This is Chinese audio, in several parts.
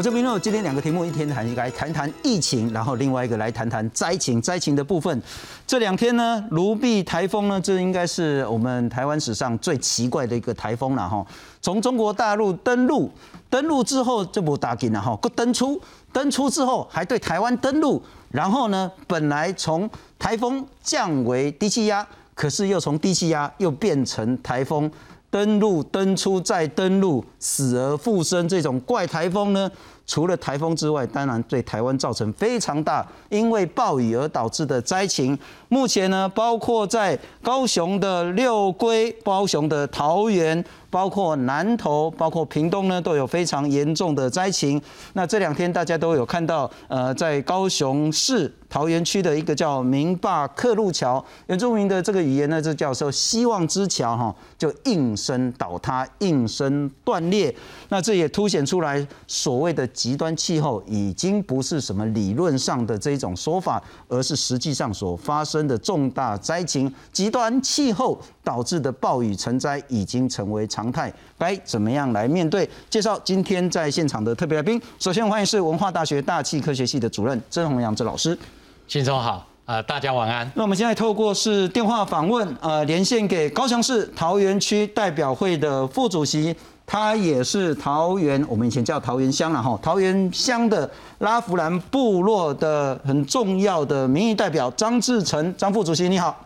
我这边呢，今天两个题目，一天谈一来谈谈疫情，然后另外一个来谈谈灾情。灾情的部分，这两天呢，卢碧台风呢，这应该是我们台湾史上最奇怪的一个台风了哈。从中国大陆登陆，登陆之后就不打紧了哈，登出，登出之后还对台湾登陆，然后呢，本来从台风降为低气压，可是又从低气压又变成台风。登陆、登出、再登陆，死而复生这种怪台风呢？除了台风之外，当然对台湾造成非常大，因为暴雨而导致的灾情。目前呢，包括在高雄的六龟、高雄的桃园。包括南投、包括屏东呢，都有非常严重的灾情。那这两天大家都有看到，呃，在高雄市桃园区的一个叫明坝客路桥，原住民的这个语言呢，这叫做希望之桥哈，就应声倒塌、应声断裂。那这也凸显出来，所谓的极端气候已经不是什么理论上的这种说法，而是实际上所发生的重大灾情。极端气候导致的暴雨成灾已经成为常。常态该怎么样来面对？介绍今天在现场的特别来宾。首先欢迎是文化大学大气科学系的主任曾宏阳曾老师。新中好，呃，大家晚安。那我们现在透过是电话访问，呃，连线给高雄市桃园区代表会的副主席，他也是桃园，我们以前叫桃园乡了哈，桃园乡的拉弗兰部落的很重要的民意代表张志成张副主席，你好。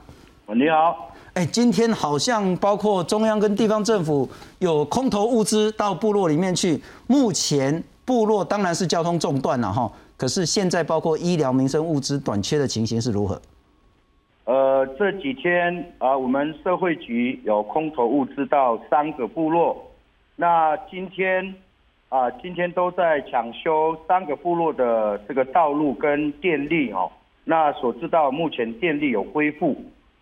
你好。哎，今天好像包括中央跟地方政府有空投物资到部落里面去。目前部落当然是交通中断了哈，可是现在包括医疗民生物资短缺的情形是如何？呃，这几天啊，我们社会局有空投物资到三个部落。那今天啊，今天都在抢修三个部落的这个道路跟电力哦。那所知道目前电力有恢复。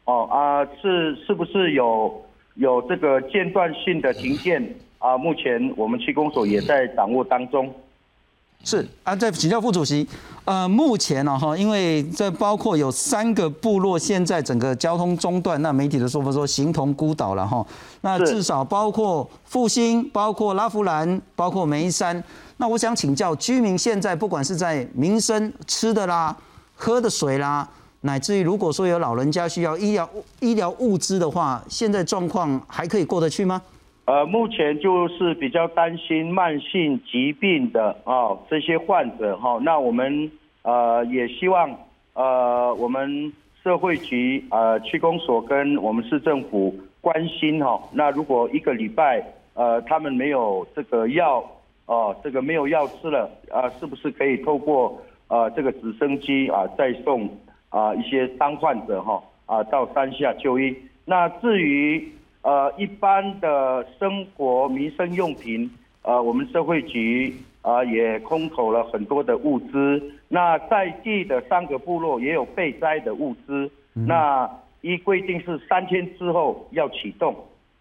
哦啊，是是不是有有这个间断性的停电啊？目前我们区公所也在掌握当中。是啊，在请教副主席，呃，目前呢哈，因为这包括有三个部落现在整个交通中断，那媒体的说法说形同孤岛了哈。那至少包括复兴、包括拉夫兰、包括梅山。那我想请教居民，现在不管是在民生吃的啦、喝的水啦。乃至于如果说有老人家需要医疗医疗物资的话，现在状况还可以过得去吗？呃，目前就是比较担心慢性疾病的啊这些患者哈，那我们呃也希望呃我们社会局呃区公所跟我们市政府关心哈，那如果一个礼拜呃他们没有这个药哦这个没有药吃了啊，是不是可以透过呃这个直升机啊再送？啊，一些伤患者哈啊，到山下就医。那至于呃一般的生活民生用品，呃，我们社会局啊也空投了很多的物资。那在地的三个部落也有备灾的物资。那依规定是三天之后要启动。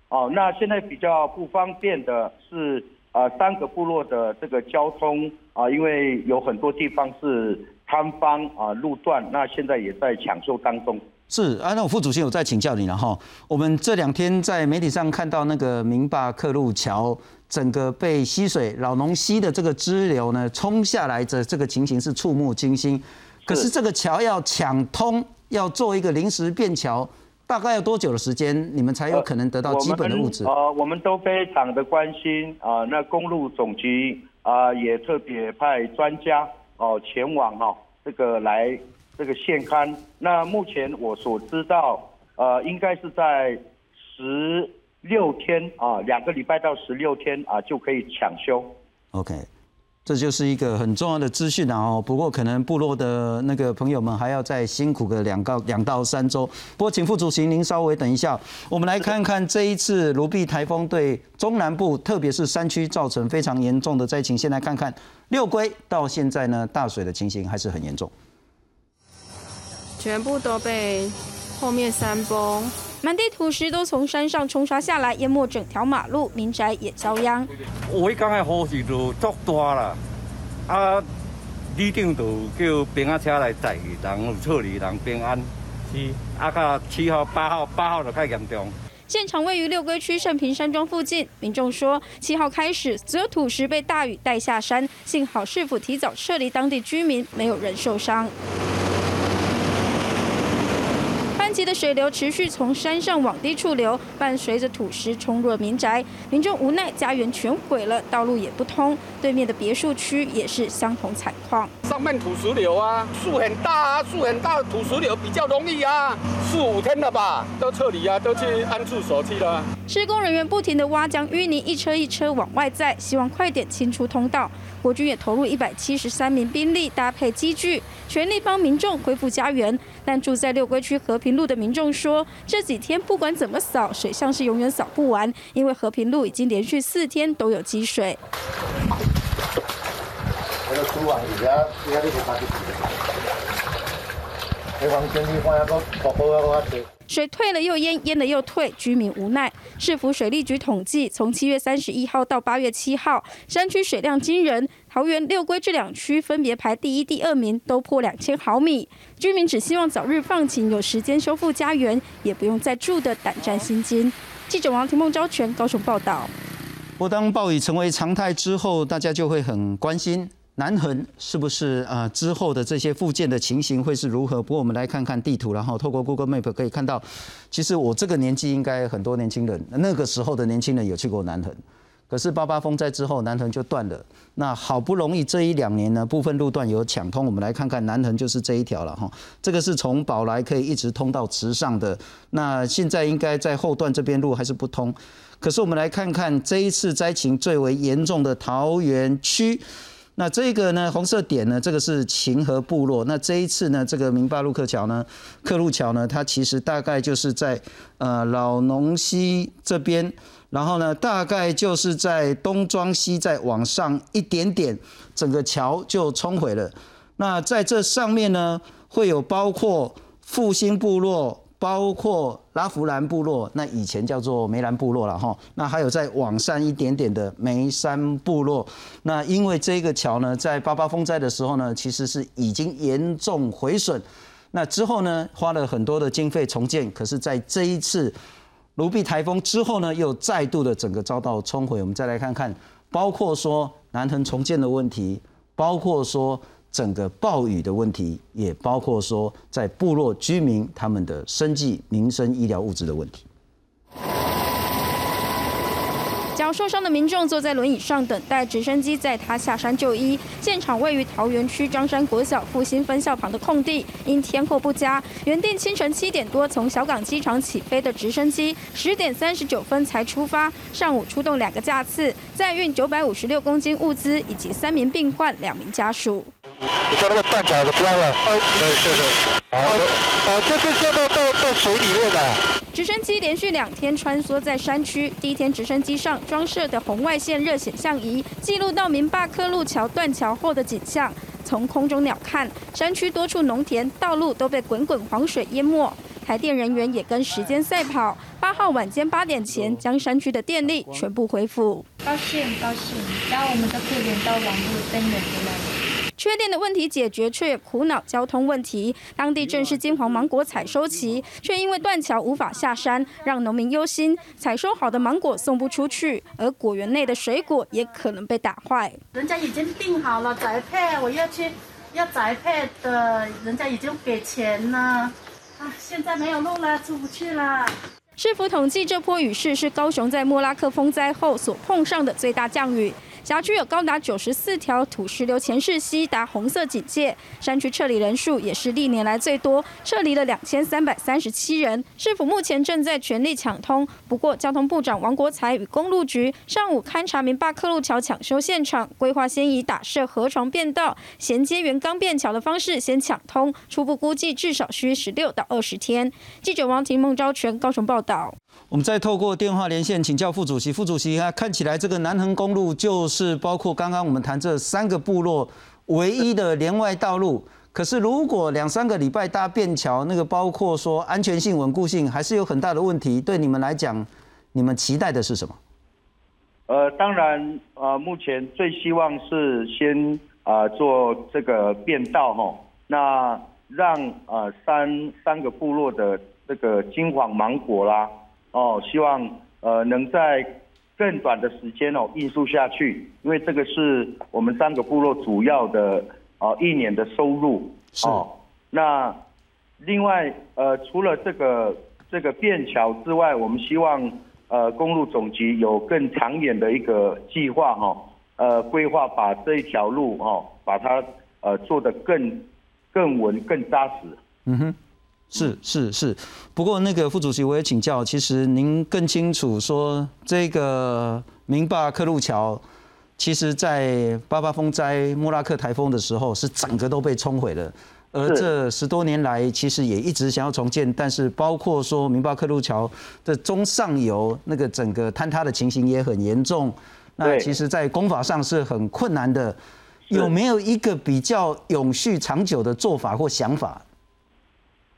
哦，那现在比较不方便的是啊三个部落的这个交通啊，因为有很多地方是。摊方啊，路段那现在也在抢修当中。是啊，那我副主席有再请教你了哈。我们这两天在媒体上看到那个明坝克路桥整个被溪水老农溪的这个支流呢冲下来的这个情形是触目惊心。可是这个桥要抢通，要做一个临时便桥，大概要多久的时间，你们才有可能得到基本的物质？呃，我们都非常的关心啊。那公路总局啊也特别派专家。哦，前往哈这个来这个现刊。那目前我所知道，呃，应该是在十六天啊，两个礼拜到十六天啊就可以抢修。OK。这就是一个很重要的资讯啊！哦，不过可能部落的那个朋友们还要再辛苦个两到两到三周。不过，请副主席您稍微等一下，我们来看看这一次卢碧台风对中南部，特别是山区造成非常严重的灾情。先来看看六龟到现在呢，大水的情形还是很严重，全部都被后面山崩。满地土石都从山上冲刷下来，淹没整条马路，民宅也遭殃。我讲的雨势就足大啦，啊，里长就叫平安车来载人，处理人平安。是，啊，到七号、八号、八号就较严重。现场位于六龟区盛平山庄附近，民众说，七号开始所有土石被大雨带下山，幸好市府提早撤离当地居民，没有人受伤。的水流持续从山上往低处流，伴随着土石冲入民宅，民众无奈家园全毁了，道路也不通。对面的别墅区也是相同惨况。上面土石流啊，树很大啊，树很大，土石流比较容易啊。四五天了吧，都撤离啊，都去安住所去了。施工人员不停的挖将淤泥一车一车往外载，希望快点清出通道。国军也投入一百七十三名兵力，搭配机具，全力帮民众恢复家园。但住在六龟区和平路的民众说，这几天不管怎么扫，水像是永远扫不完，因为和平路已经连续四天都有积水。水退了又淹，淹了又退，居民无奈。市府水利局统计，从七月三十一号到八月七号，山区水量惊人，桃园六龟这两区分别排第一、第二名，都破两千毫米。居民只希望早日放晴，有时间修复家园，也不用再住的胆战心惊。记者王庭梦昭全高雄报道。不当暴雨成为常态之后，大家就会很关心。南横是不是呃之后的这些附件的情形会是如何？不过我们来看看地图，然后透过 Google Map 可以看到，其实我这个年纪应该很多年轻人那个时候的年轻人有去过南横，可是八八风灾之后南横就断了。那好不容易这一两年呢，部分路段有抢通，我们来看看南横就是这一条了哈。这个是从宝来可以一直通到池上的，那现在应该在后段这边路还是不通。可是我们来看看这一次灾情最为严重的桃园区。那这个呢，红色点呢，这个是秦河部落。那这一次呢，这个明巴路克桥呢，克路桥呢，它其实大概就是在呃老农溪这边，然后呢，大概就是在东庄溪再往上一点点，整个桥就冲毁了。那在这上面呢，会有包括复兴部落。包括拉弗兰部落，那以前叫做梅兰部落了哈。那还有再往上一点点的梅山部落。那因为这个桥呢，在八八风灾的时候呢，其实是已经严重毁损。那之后呢，花了很多的经费重建，可是在这一次卢碧台风之后呢，又再度的整个遭到冲毁。我们再来看看，包括说南藤重建的问题，包括说。整个暴雨的问题，也包括说在部落居民他们的生计、民生、医疗物资的问题。脚受伤的民众坐在轮椅上等待直升机载他下山就医。现场位于桃园区张山国小复兴分校旁的空地，因天候不佳，原定清晨七点多从小港机场起飞的直升机，十点三十九分才出发。上午出动两个架次，载运九百五十六公斤物资以及三名病患、两名家属。你说那个断桥的关了？对对对。好，哦，这是掉到到到水里面的。直升机连续两天穿梭在山区。第一天，直升机上装设的红外线热显像仪记录到明坝科路桥断桥后的景象。从空中鸟瞰，山区多处农田、道路都被滚滚黄水淹没。台电人员也跟时间赛跑，八号晚间八点前将山区的电力全部恢复。高兴高兴，然后我们都可以连到网络灯源回来。缺电的问题解决，却苦恼交通问题。当地正是金黄芒果采收期，却因为断桥无法下山，让农民忧心。采收好的芒果送不出去，而果园内的水果也可能被打坏。人家已经订好了宅配，我要去要宅配的，人家已经给钱了。啊，现在没有路了，出不去了。市府统计，这波雨势是高雄在莫拉克风灾后所碰上的最大降雨。辖区有高达九十四条土石流前世溪达红色警戒，山区撤离人数也是历年来最多，撤离了两千三百三十七人。市府目前正在全力抢通，不过交通部长王国才与公路局上午勘察明坝克路桥抢修现场，规划先以打设河床便道衔接原钢便桥的方式先抢通，初步估计至少需十六到二十天。记者王婷、孟昭全高雄报道。我们再透过电话连线请教副主席。副主席啊，看起来这个南横公路就是包括刚刚我们谈这三个部落唯一的连外道路。可是如果两三个礼拜搭便桥，那个包括说安全性、稳固性还是有很大的问题。对你们来讲，你们期待的是什么？呃，当然，呃，目前最希望是先啊做这个便道哈，那让呃三三个部落的这个金黄芒果啦。哦，希望呃能在更短的时间哦运输下去，因为这个是我们三个部落主要的呃一年的收入哦。那另外呃除了这个这个便桥之外，我们希望呃公路总局有更长远的一个计划哈、呃规划把这一条路哦把它呃做得更更稳更扎实。嗯哼，是是是。不过那个副主席，我也请教，其实您更清楚说，这个明坝克路桥，其实在八八风灾、莫拉克台风的时候，是整个都被冲毁了。而这十多年来，其实也一直想要重建，但是包括说明坝克路桥的中上游那个整个坍塌的情形也很严重。那其实，在工法上是很困难的。有没有一个比较永续长久的做法或想法？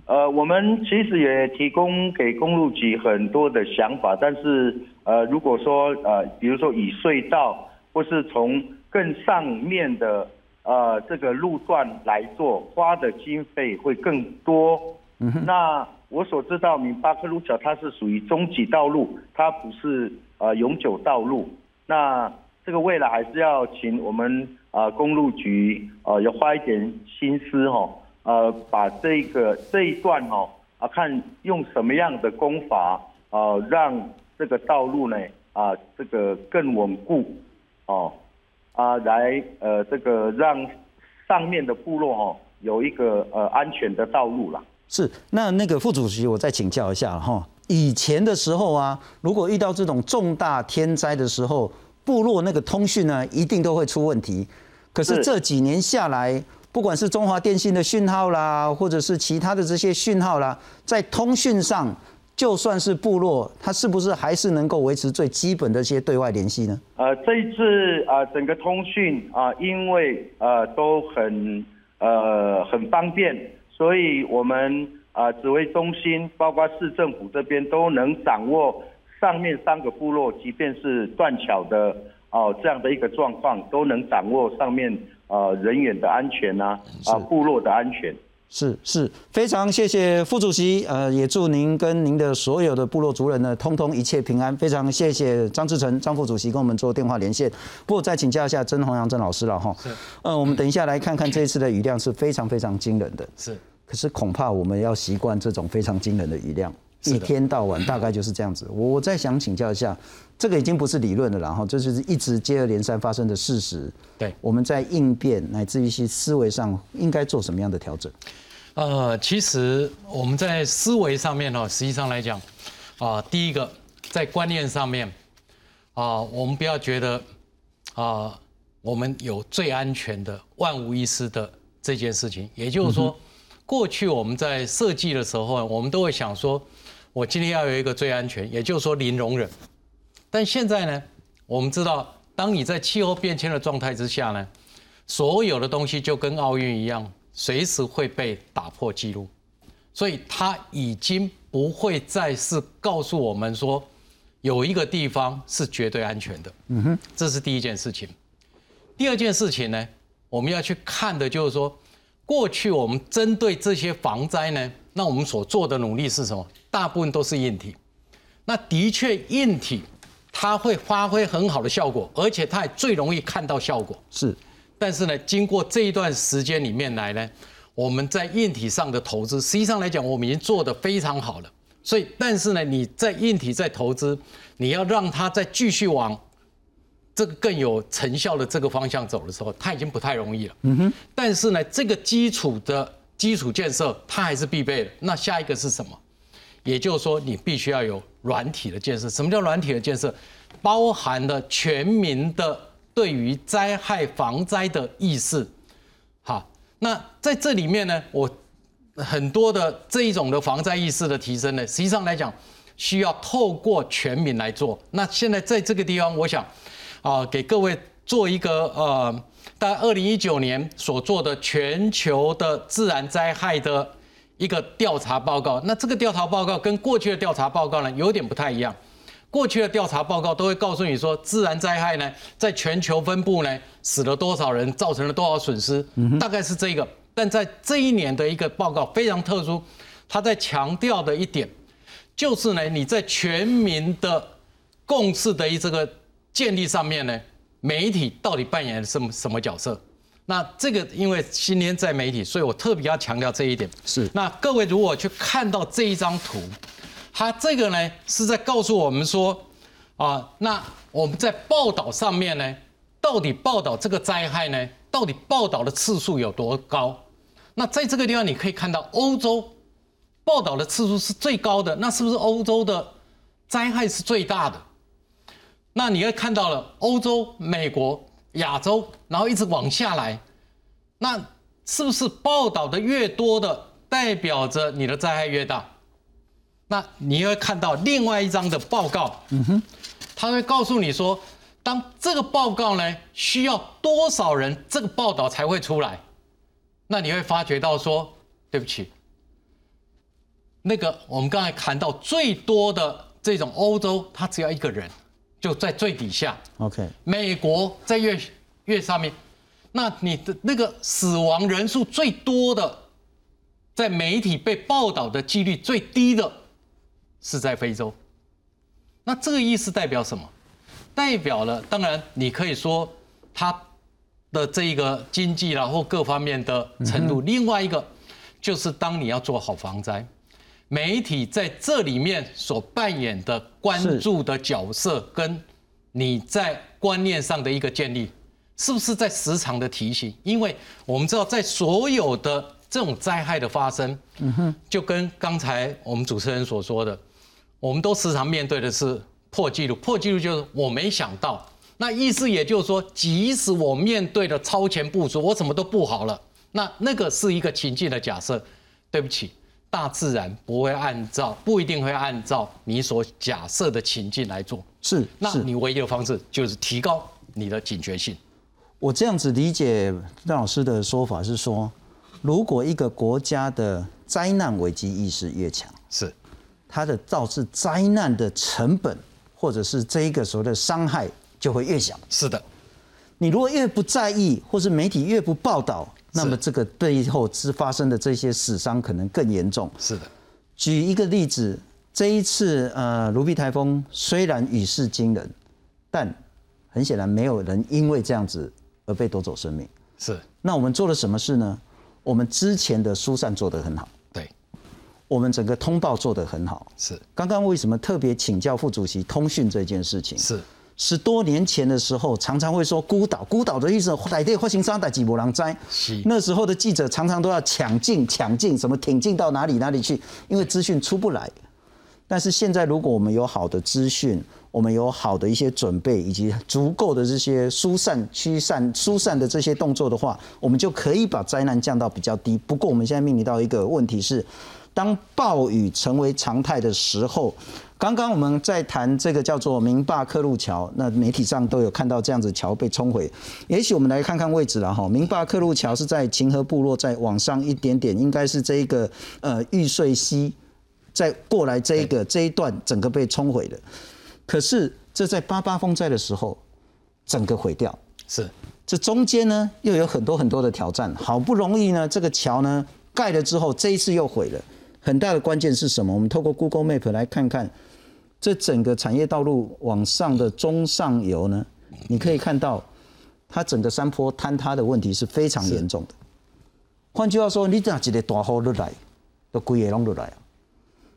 呃，我们其实也提供给公路局很多的想法，但是呃，如果说呃，比如说以隧道或是从更上面的呃这个路段来做，花的经费会更多。那我所知道，明巴克路桥它是属于中级道路，它不是呃永久道路。那这个未来还是要请我们呃公路局呃要花一点心思哈、呃把这个这一段哦、啊看用什么样的功法呃让这个道路呢啊这个更稳固哦啊来呃这个让上面的部落哦有一个呃安全的道路啦。是，那那个副主席，我再请教一下哈。以前的时候啊，如果遇到这种重大天灾的时候，部落那个通讯呢，一定都会出问题。可是是这几年下来，不管是中华电信的讯号啦，或者是其他的这些讯号啦，在通讯上，就算是部落，它是不是还是能够维持最基本的一些对外联系呢？呃，这一次啊、整个通讯啊、因为呃都很呃很方便，所以我们啊、指挥中心包括市政府这边都能掌握上面三个部落，即便是断桥的哦、这样的一个状况，都能掌握上面呃人员的安全啊啊、部落的安全。是是，非常谢谢副主席，呃，也祝您跟您的所有的部落族人呢，通通一切平安。非常谢谢张志成张副主席跟我们做电话连线。不过再请教一下曾宏阳曾老师了哈，是呃，我们等一下来看看这一次的雨量是非常非常惊人的，是可是恐怕我们要习惯这种非常惊人的雨量，一天到晚大概就是这样子。我我再想请教一下，这个已经不是理论了啦，然后这就是一直接二连三发生的事实。对我们在应变乃至于一些思维上应该做什么样的调整？呃，其实我们在思维上面呢，实际上来讲，啊、第一个在观念上面，啊、我们不要觉得啊、我们有最安全的、万无一失的这件事情。也就是说，过去我们在设计的时候，我们都会想说，我今天要有一个最安全，也就是说零容忍。但现在呢，我们知道，当你在气候变迁的状态之下呢，所有的东西就跟奥运一样，随时会被打破记录，所以它已经不会再是告诉我们说有一个地方是绝对安全的。嗯哼，这是第一件事情。第二件事情呢，我们要去看的就是说，过去我们针对这些防灾呢，那我们所做的努力是什么？大部分都是硬体。那的确，硬体它会发挥很好的效果，而且它也最容易看到效果。是但是呢，经过这一段时间里面来呢，我们在硬体上的投资，实际上来讲，我们已经做得非常好了。所以，但是呢，你在硬体在投资，你要让它再继续往这个更有成效的这个方向走的时候，它已经不太容易了。嗯哼。但是呢，这个基础的基础建设，它还是必备的。那下一个是什么？也就是说，你必须要有软体的建设。什么叫软体的建设？包含了全民的对于灾害防灾的意识。好，那在这里面呢，我很多的这一种的防灾意识的提升呢，实际上来讲，需要透过全民来做。那现在在这个地方，我想啊、给各位做一个呃，在二零一九年所做的全球的自然灾害的一个调查报告。那这个调查报告跟过去的调查报告呢，有点不太一样。过去的调查报告都会告诉你说，自然灾害呢，在全球分布呢，死了多少人，造成了多少损失，大概是这个。但在这一年的一个报告非常特殊，他在强调的一点，就是呢，你在全民的共识的这个建立上面呢，媒体到底扮演什么什么角色？那这个因为今天在媒体，所以我特别要强调这一点。是，那各位如果去看到这一张图，它这个呢是在告诉我们说，啊，那我们在报道上面呢，到底报道这个灾害呢，到底报道的次数有多高？那在这个地方你可以看到，欧洲报道的次数是最高的，那是不是欧洲的灾害是最大的？那你会看到了欧洲、美国。亚洲，然后一直往下来，那是不是报道的越多的，代表着你的灾害越大？那你会看到另外一张的报告，嗯哼，他会告诉你说，当这个报告呢需要多少人，这个报道才会出来？那你会发觉到说，对不起，那个我们刚才谈到最多的这种欧洲，它只要一个人。就在最底下，OK。美国在越越上面，那你的那个死亡人数最多的，在媒体被报道的几率最低的，是在非洲。那这个意思代表什么？代表了，当然你可以说它的这一个经济然后各方面的程度。另外一个就是当你要做好防灾。媒体在这里面所扮演的关注的角色，跟你在观念上的一个建立，是不是在时常的提醒？因为我们知道，在所有的这种灾害的发生，嗯哼，就跟刚才我们主持人所说的，我们都时常面对的是破纪录。破纪录就是我没想到，那意思也就是说，即使我面对的超前部署，我什么都不好了，那那个是一个情境的假设。对不起。大自然不会按照，不一定会按照你所假设的情境来做。是，那你唯一的方式就是提高你的警觉性。我这样子理解张老师的说法是说，如果一个国家的灾难危机意识越强，是它的导致灾难的成本或者是这一个所谓的伤害就会越小。是的，你如果越不在意，或是媒体越不报道。那么这个背后之发生的这些死伤可能更严重。是的，举一个例子，这一次呃，卢比台风虽然雨势惊人，但很显然没有人因为这样子而被夺走生命。是。那我们做了什么事呢？我们之前的疏散做得很好。对。我们整个通报做得很好。是。刚刚为什么特别请教副主席通讯这件事情？是。十多年前的时候，常常会说孤岛，孤岛的意思，海地发生沙袋几波狼灾。那时候的记者常常都要抢进，抢进，什么挺进到哪里哪里去，因为资讯出不来。但是现在，如果我们有好的资讯，我们有好的一些准备，以及足够的这些疏散、驱散、疏散的这些动作的话，我们就可以把灾难降到比较低。不过，我们现在面临到一个问题是，当暴雨成为常态的时候。刚刚我们在谈这个叫做明坝克路桥，那媒体上都有看到这样子桥被冲毁。也许我们来看看位置了哈。明坝克路桥是在秦河部落再往上一点点，应该是这一个呃玉穗溪再过来这一个这一段整个被冲毁的。可是这在八八风灾的时候整个毁掉，是这中间呢又有很多很多的挑战。好不容易呢这个桥呢盖了之后，这一次又毁了。很大的关键是什么？我们透过 Google Map 来看看。这整个产业道路往上的中上游呢，你可以看到，它整个山坡坍塌的问题是非常严重的。换句话说，你哪几个大雨落来，都归也弄落来啊。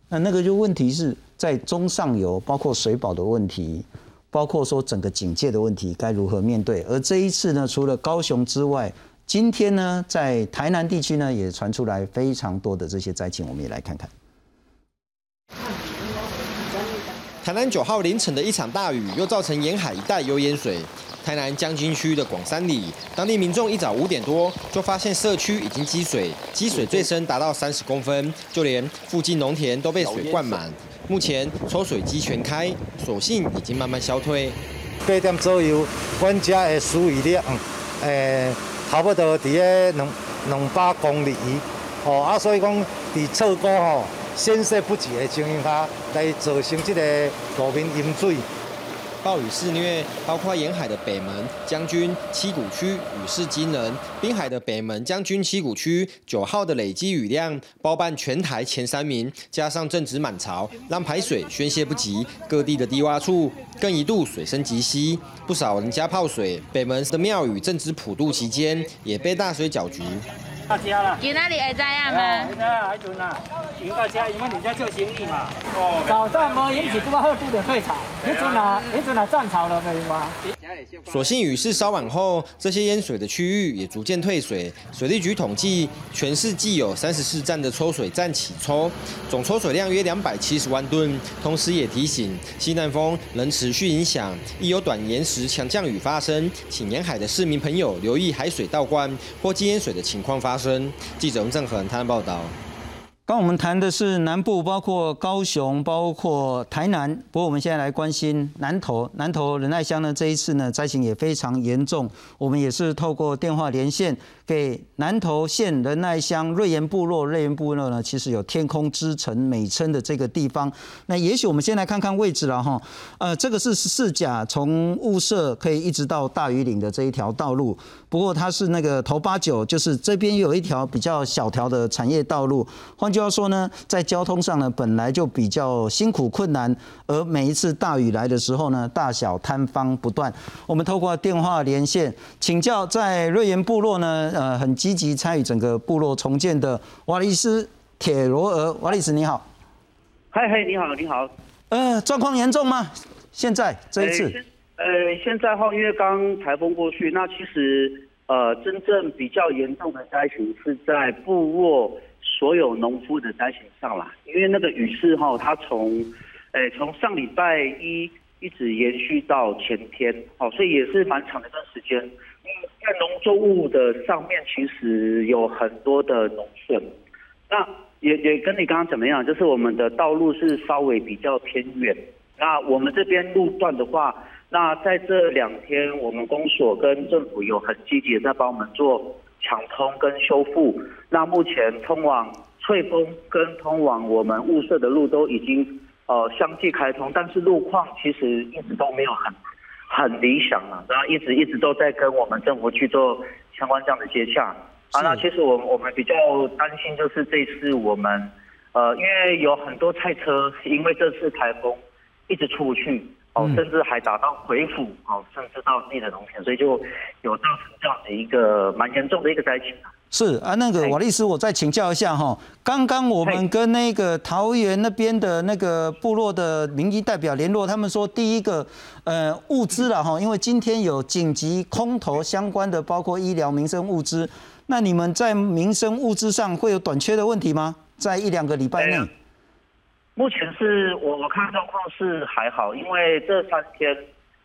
那那个就问题是在中上游，包括水保的问题，包括说整个警戒的问题该如何面对。而这一次呢，除了高雄之外，今天呢，在台南地区呢，也传出来非常多的这些灾情，我们也来看看。台南九号凌晨的一场大雨，又造成沿海一带有淹水。台南将军区的广山里，当地民众一早五点多就发现社区已经积水，积水最深达到三十公分，就连附近农田都被水灌满。目前抽水机全开，所幸已经慢慢消退。八点左右，阮家的水位量，诶，差不多伫个两两百公里，哦，啊，所以讲伫测高吼。先色不及的情形下，来造成这个路面淹水。暴雨肆虐，包括沿海的北门、将军、七股区雨势惊人；滨海的北门、将军、七股区九号的累积雨量包办全台前三名，加上正值满潮，让排水宣泄不及，各地的低洼处更一度水深及膝，不少人家泡水。北门的庙宇正值普渡期间，也被大水搅局。到家了，今哪里会知影吗？知啊，还准啊，迎到家，因为你在做生意嘛。哦。早上无引起这么好度的退潮，你准啊，你准啊涨潮了没吗？所幸雨势稍晚后，这些淹水的区域也逐渐退水。水利局统计，全市既有三十四站的抽水站起抽，总抽水量约两百七十万吨。同时也提醒，西南风仍持续影响，一有短延时强降雨发生，请沿海的市民朋友留意海水倒灌或积淹水的情况发。生。记者郑恒台湾报道。刚我们谈的是南部，包括高雄，包括台南。不过我们现在来关心南投，南投仁爱乡呢，这一次呢灾情也非常严重。我们也是透过电话连线。给南投县仁爱乡瑞岩部落，瑞岩部落呢，其实有“天空之城”美称的这个地方。那也许我们先来看看位置了哈。呃，这个是四甲从雾社可以一直到大屿岭的这一条道路。不过它是那个头八九，就是这边有一条比较小条的产业道路。换句话说呢，在交通上呢，本来就比较辛苦困难。而每一次大雨来的时候呢，大小摊方不断。我们透过电话连线，请教在瑞岩部落呢。呃，很积极参与整个部落重建的瓦利斯铁罗尔，瓦利斯你好，嗨嗨，你好你好，呃，状况严重吗？现在这一次，呃，现在哈，因为刚台风过去，那其实呃，真正比较严重的灾情是在部落所有农夫的灾情上啦，因为那个雨势哈，它从，诶，从上礼拜一一直延续到前天，哦，所以也是蛮长的一段时间。在农作物的上面，其实有很多的农损。那也也跟你刚刚怎么样？就是我们的道路是稍微比较偏远。那我们这边路段的话，那在这两天，我们公所跟政府有很积极的在帮我们做抢通跟修复。那目前通往翠峰跟通往我们雾社的路都已经呃相继开通，但是路况其实一直都没有很。很理想啊，然后一直一直都在跟我们政府去做相关这样的接洽啊。那其实我我们比较担心就是这次我们呃，因为有很多菜车因为这次台风一直出不去哦，甚至还打到回府哦，甚至到自己的农田，所以就有造成这样的一个蛮严重的一个灾情啊。是啊，那个瓦利斯，我再请教一下哈。刚刚我们跟那个桃园那边的那个部落的民意代表联络，他们说第一个呃物资了哈，因为今天有紧急空投相关的，包括医疗民生物资。那你们在民生物资上会有短缺的问题吗？在一两个礼拜内？目前是我我看状况是还好，因为这三天。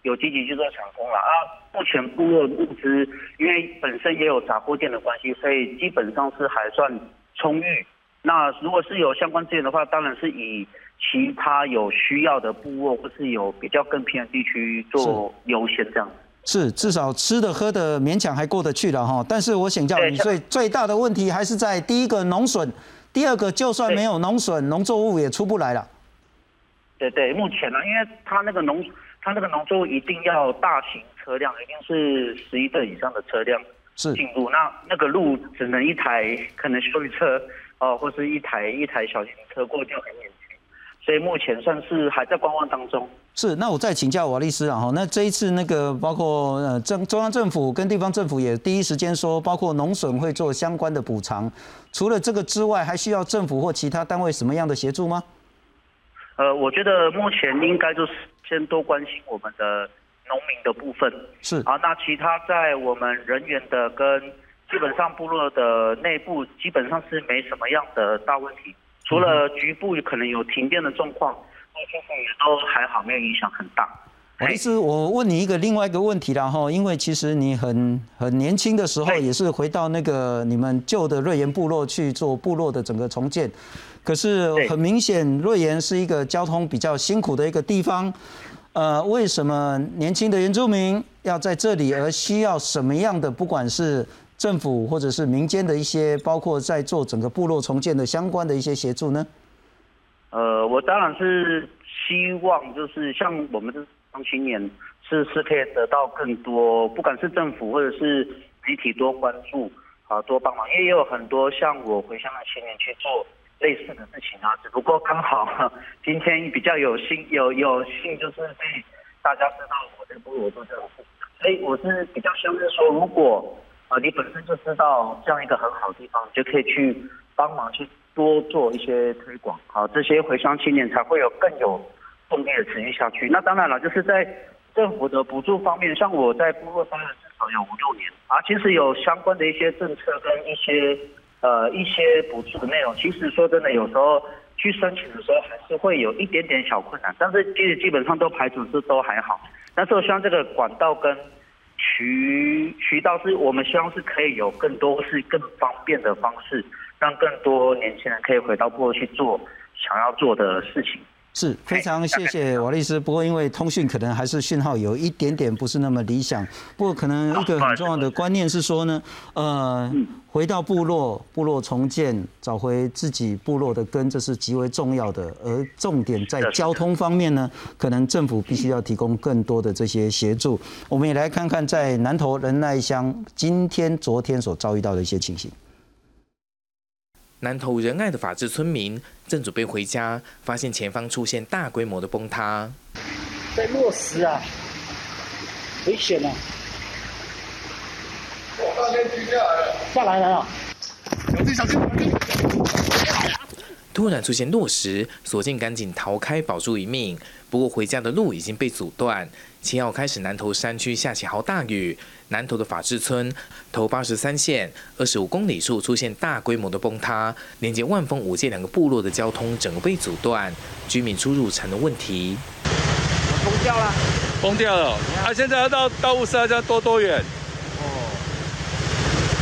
有积极去做抢工了啊！目前部落物资，因为本身也有杂货店的关系，所以基本上是还算充裕。那如果是有相关资源的话，当然是以其他有需要的部落或是有比较更偏的地区做优先这样。是，至少吃的喝的勉强还过得去了哈。但是我请教你，最最大的问题还是在第一个农损，第二个就算没有农损，农作物也出不来了。对对，目前呢，因为它那个农。它那个农作物一定要大型车辆，一定是十一吨以上的车辆是进入。那那个路只能一台可能修理车哦，或是一台一台小型车过掉很远。所以目前算是还在观望当中。是，那我再请教瓦律师啊哈，那这一次那个包括呃政中央政府跟地方政府也第一时间说，包括农损会做相关的补偿。除了这个之外，还需要政府或其他单位什么样的协助吗？呃，我觉得目前应该就是。先多关心我们的农民的部分是啊，那其他在我们人员的跟基本上部落的内部基本上是没什么样的大问题，除了局部可能有停电的状况，那些也都还好，没有影响很大。其实我问你一个另外一个问题了哈，因为其实你很很年轻的时候也是回到那个你们旧的瑞岩部落去做部落的整个重建。可是很明显，瑞岩是一个交通比较辛苦的一个地方。呃，为什么年轻的原住民要在这里，而需要什么样的，不管是政府或者是民间的一些，包括在做整个部落重建的相关的一些协助呢？呃，我当然是希望，就是像我们这当青年是是可以得到更多，不管是政府或者是媒体多关注啊，多帮忙，因为也有很多像我回乡的青年去做类似的事情啊，只不过刚好今天比较有幸有有幸就是被大家知道我在部落做这种事，所以我是比较希望是说，如果啊你本身就知道这样一个很好的地方，你就可以去帮忙去多做一些推广，好，这些回乡青年才会有更有动力的持续下去。那当然了，就是在政府的补助方面，像我在部落待了至少有五六年啊，其实有相关的一些政策跟一些呃一些补助的内容，其实说真的，有时候去申请的时候还是会有一点点小困难，但是其实基本上都排除是都还好。但是我希望这个管道跟渠渠道是我们希望是可以有更多是更方便的方式，让更多年轻人可以回到过去做想要做的事情。是非常谢谢瓦律师，不过因为通讯可能还是讯号有一点点不是那么理想，不过可能一个很重要的观念是说呢，呃，回到部落，部落重建，找回自己部落的根，这是极为重要的。而重点在交通方面呢，可能政府必须要提供更多的这些协助。我们也来看看在南投仁爱乡今天、昨天所遭遇到的一些情形。南投仁爱的法治村民正准备回家，发现前方出现大规模的崩塌，在落石啊，危险啊！我下来了，下来了，小心小心！突然出现落石，所幸赶紧逃开，保住一命。不过回家的路已经被阻断。七号开始，南投山区下起好大雨，南投的法治村头八十三线二十五公里处出现大规模的崩塌，连接万丰五界两个部落的交通整个被阻断，居民出入成了问题。崩掉了，崩掉了。啊，现在要到到雾社要多多远？哦，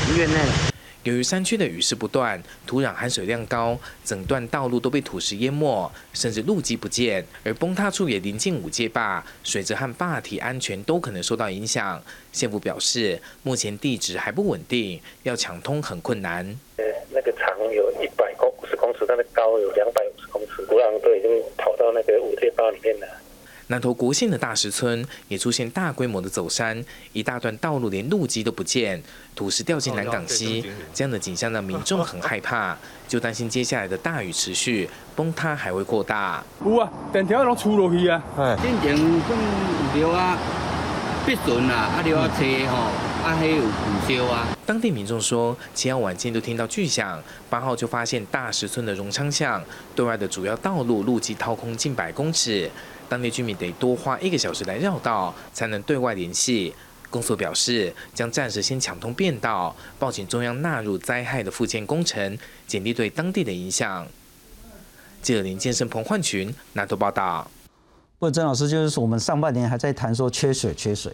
很远呢。由于山区的雨势不断，土壤含水量高，整段道路都被土石淹没，甚至路基不见。而崩塌处也临近五界坝，水质和坝体安全都可能受到影响。县府表示，目前地质还不稳定，要抢通很困难。呃，那个长有一百公五十公尺，它的高有两百五十公尺，土壤都已经跑到那个五界坝里面了。南投国姓的大石村也出现大规模的走山，一大段道路连路基都不见，土石掉进南港溪，这样的景象让民众很害怕，就担心接下来的大雨持续，崩塌还会扩大。有啊，电条拢出落去啊！进前算有了啊，必顺啊，啊了啊车吼，啊还有啊。当地民众说，七号晚间都听到巨响，八号就发现大石村的荣昌巷对外的主要道路路基掏空近百公尺。当地居民得多花一个小时来绕道，才能对外联系。公所表示，将暂时先抢通便道，报请中央纳入灾害的复建工程，减低对当地的影响。记者林建生、彭焕群南投报道。不过，曾老师就是说，我们上半年还在谈说缺水、缺水，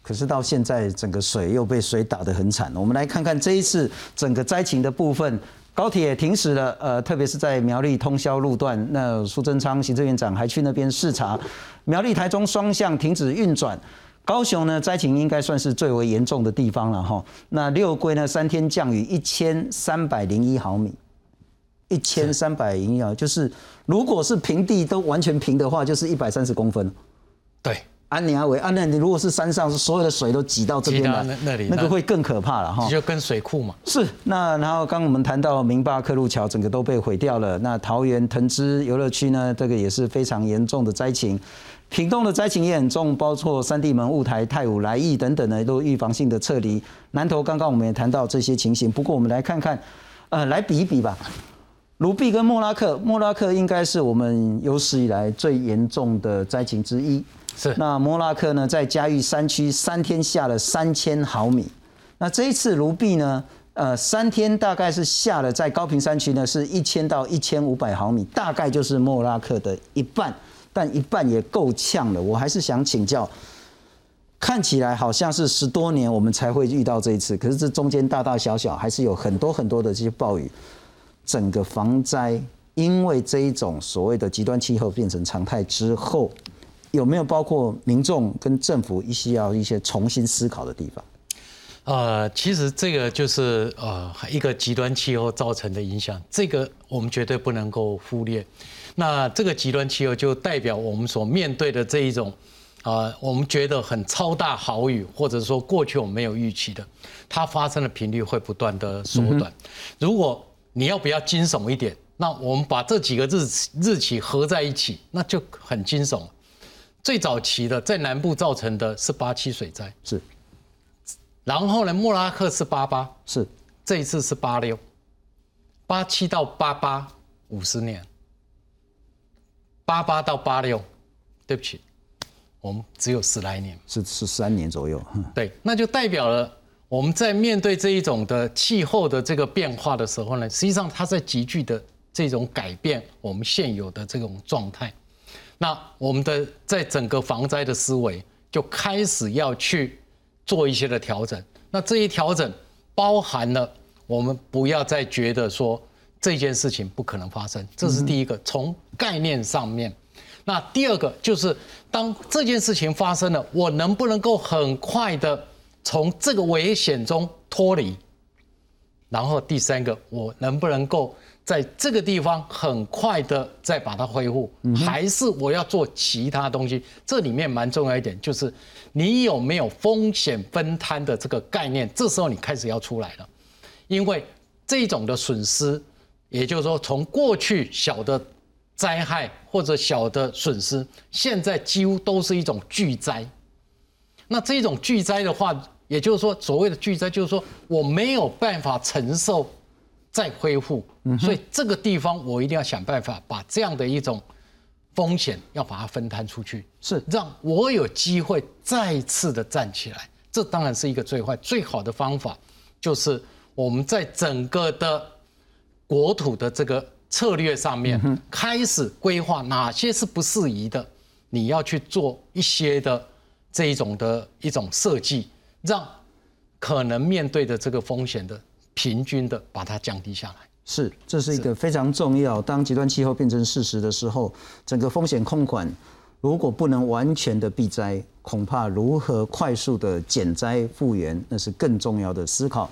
可是到现在整个水又被水打得很惨。我们来看看这一次整个灾情的部分。高铁停驶了，呃，特别是在苗栗通宵路段，那苏贞昌行政院长还去那边视察。苗栗台中双向停止运转，高雄呢灾情应该算是最为严重的地方了哈。那六龟呢三天降雨一千三百零一毫米，一千三百零一毫，就是如果是平地都完全平的话，就是一百三十公分。对。安尼阿伟，安那你如果是山上，所有的水都挤到这边来，那里那个会更可怕了哈。就跟水库嘛。是，那然后刚我们谈到明巴克路桥，整个都被毁掉了。那桃园藤枝游乐区呢，这个也是非常严重的灾情。屏东的灾情也很重，包括三地门、雾台、太武、来义等等呢，都预防性的撤离。南投刚刚我们也谈到这些情形，不过我们来看看，呃，来比一比吧。卢碧跟莫拉克，莫拉克应该是我们有史以来最严重的灾情之一。是，那莫拉克呢，在嘉义山区三天下了三千毫米。那这一次卢碧呢，呃，三天大概是下了在高平山区呢，是一千到一千五百毫米，大概就是莫拉克的一半，但一半也够呛了。我还是想请教，看起来好像是十多年我们才会遇到这一次，可是这中间大大小小还是有很多很多的这些暴雨，整个防灾因为这一种所谓的极端气候变成常态之后。有没有包括民众跟政府一些要一些重新思考的地方？呃，其实这个就是呃一个极端气候造成的影响，这个我们绝对不能够忽略。那这个极端气候就代表我们所面对的这一种呃，我们觉得很超大豪雨，或者说过去我们没有预期的，它发生的频率会不断的缩短。如果你要不要惊悚一点？那我们把这几个日日期合在一起，那就很惊悚。最早期的在南部造成的是八七水灾，是。然后呢，莫拉克是八八，是。这一次是八六，八七到八八五十年，八八到八六，对不起，我们只有十来年，是十三年左右。对，那就代表了我们在面对这一种的气候的这个变化的时候呢，实际上它在急剧的这种改变我们现有的这种状态。那我们的在整个防灾的思维就开始要去做一些的调整。那这一调整包含了我们不要再觉得说这件事情不可能发生，这是第一个从概念上面。那第二个就是当这件事情发生了，我能不能够很快的从这个危险中脱离？然后第三个，我能不能够？在这个地方很快的再把它恢复，还是我要做其他东西？这里面蛮重要一点，就是你有没有风险分摊的这个概念？这时候你开始要出来了，因为这种的损失，也就是说从过去小的灾害或者小的损失，现在几乎都是一种巨灾。那这种巨灾的话，也就是说所谓的巨灾，就是说我没有办法承受。再恢复，所以这个地方我一定要想办法把这样的一种风险要把它分摊出去，是让我有机会再次的站起来。这当然是一个最坏、最好的方法，就是我们在整个的国土的这个策略上面开始规划哪些是不适宜的，你要去做一些的这一种的一种设计，让可能面对的这个风险的。平均的把它降低下来，是，这是一个非常重要。当极端气候变成事实的时候，整个风险控管如果不能完全的避灾，恐怕如何快速的减灾复原，那是更重要的思考。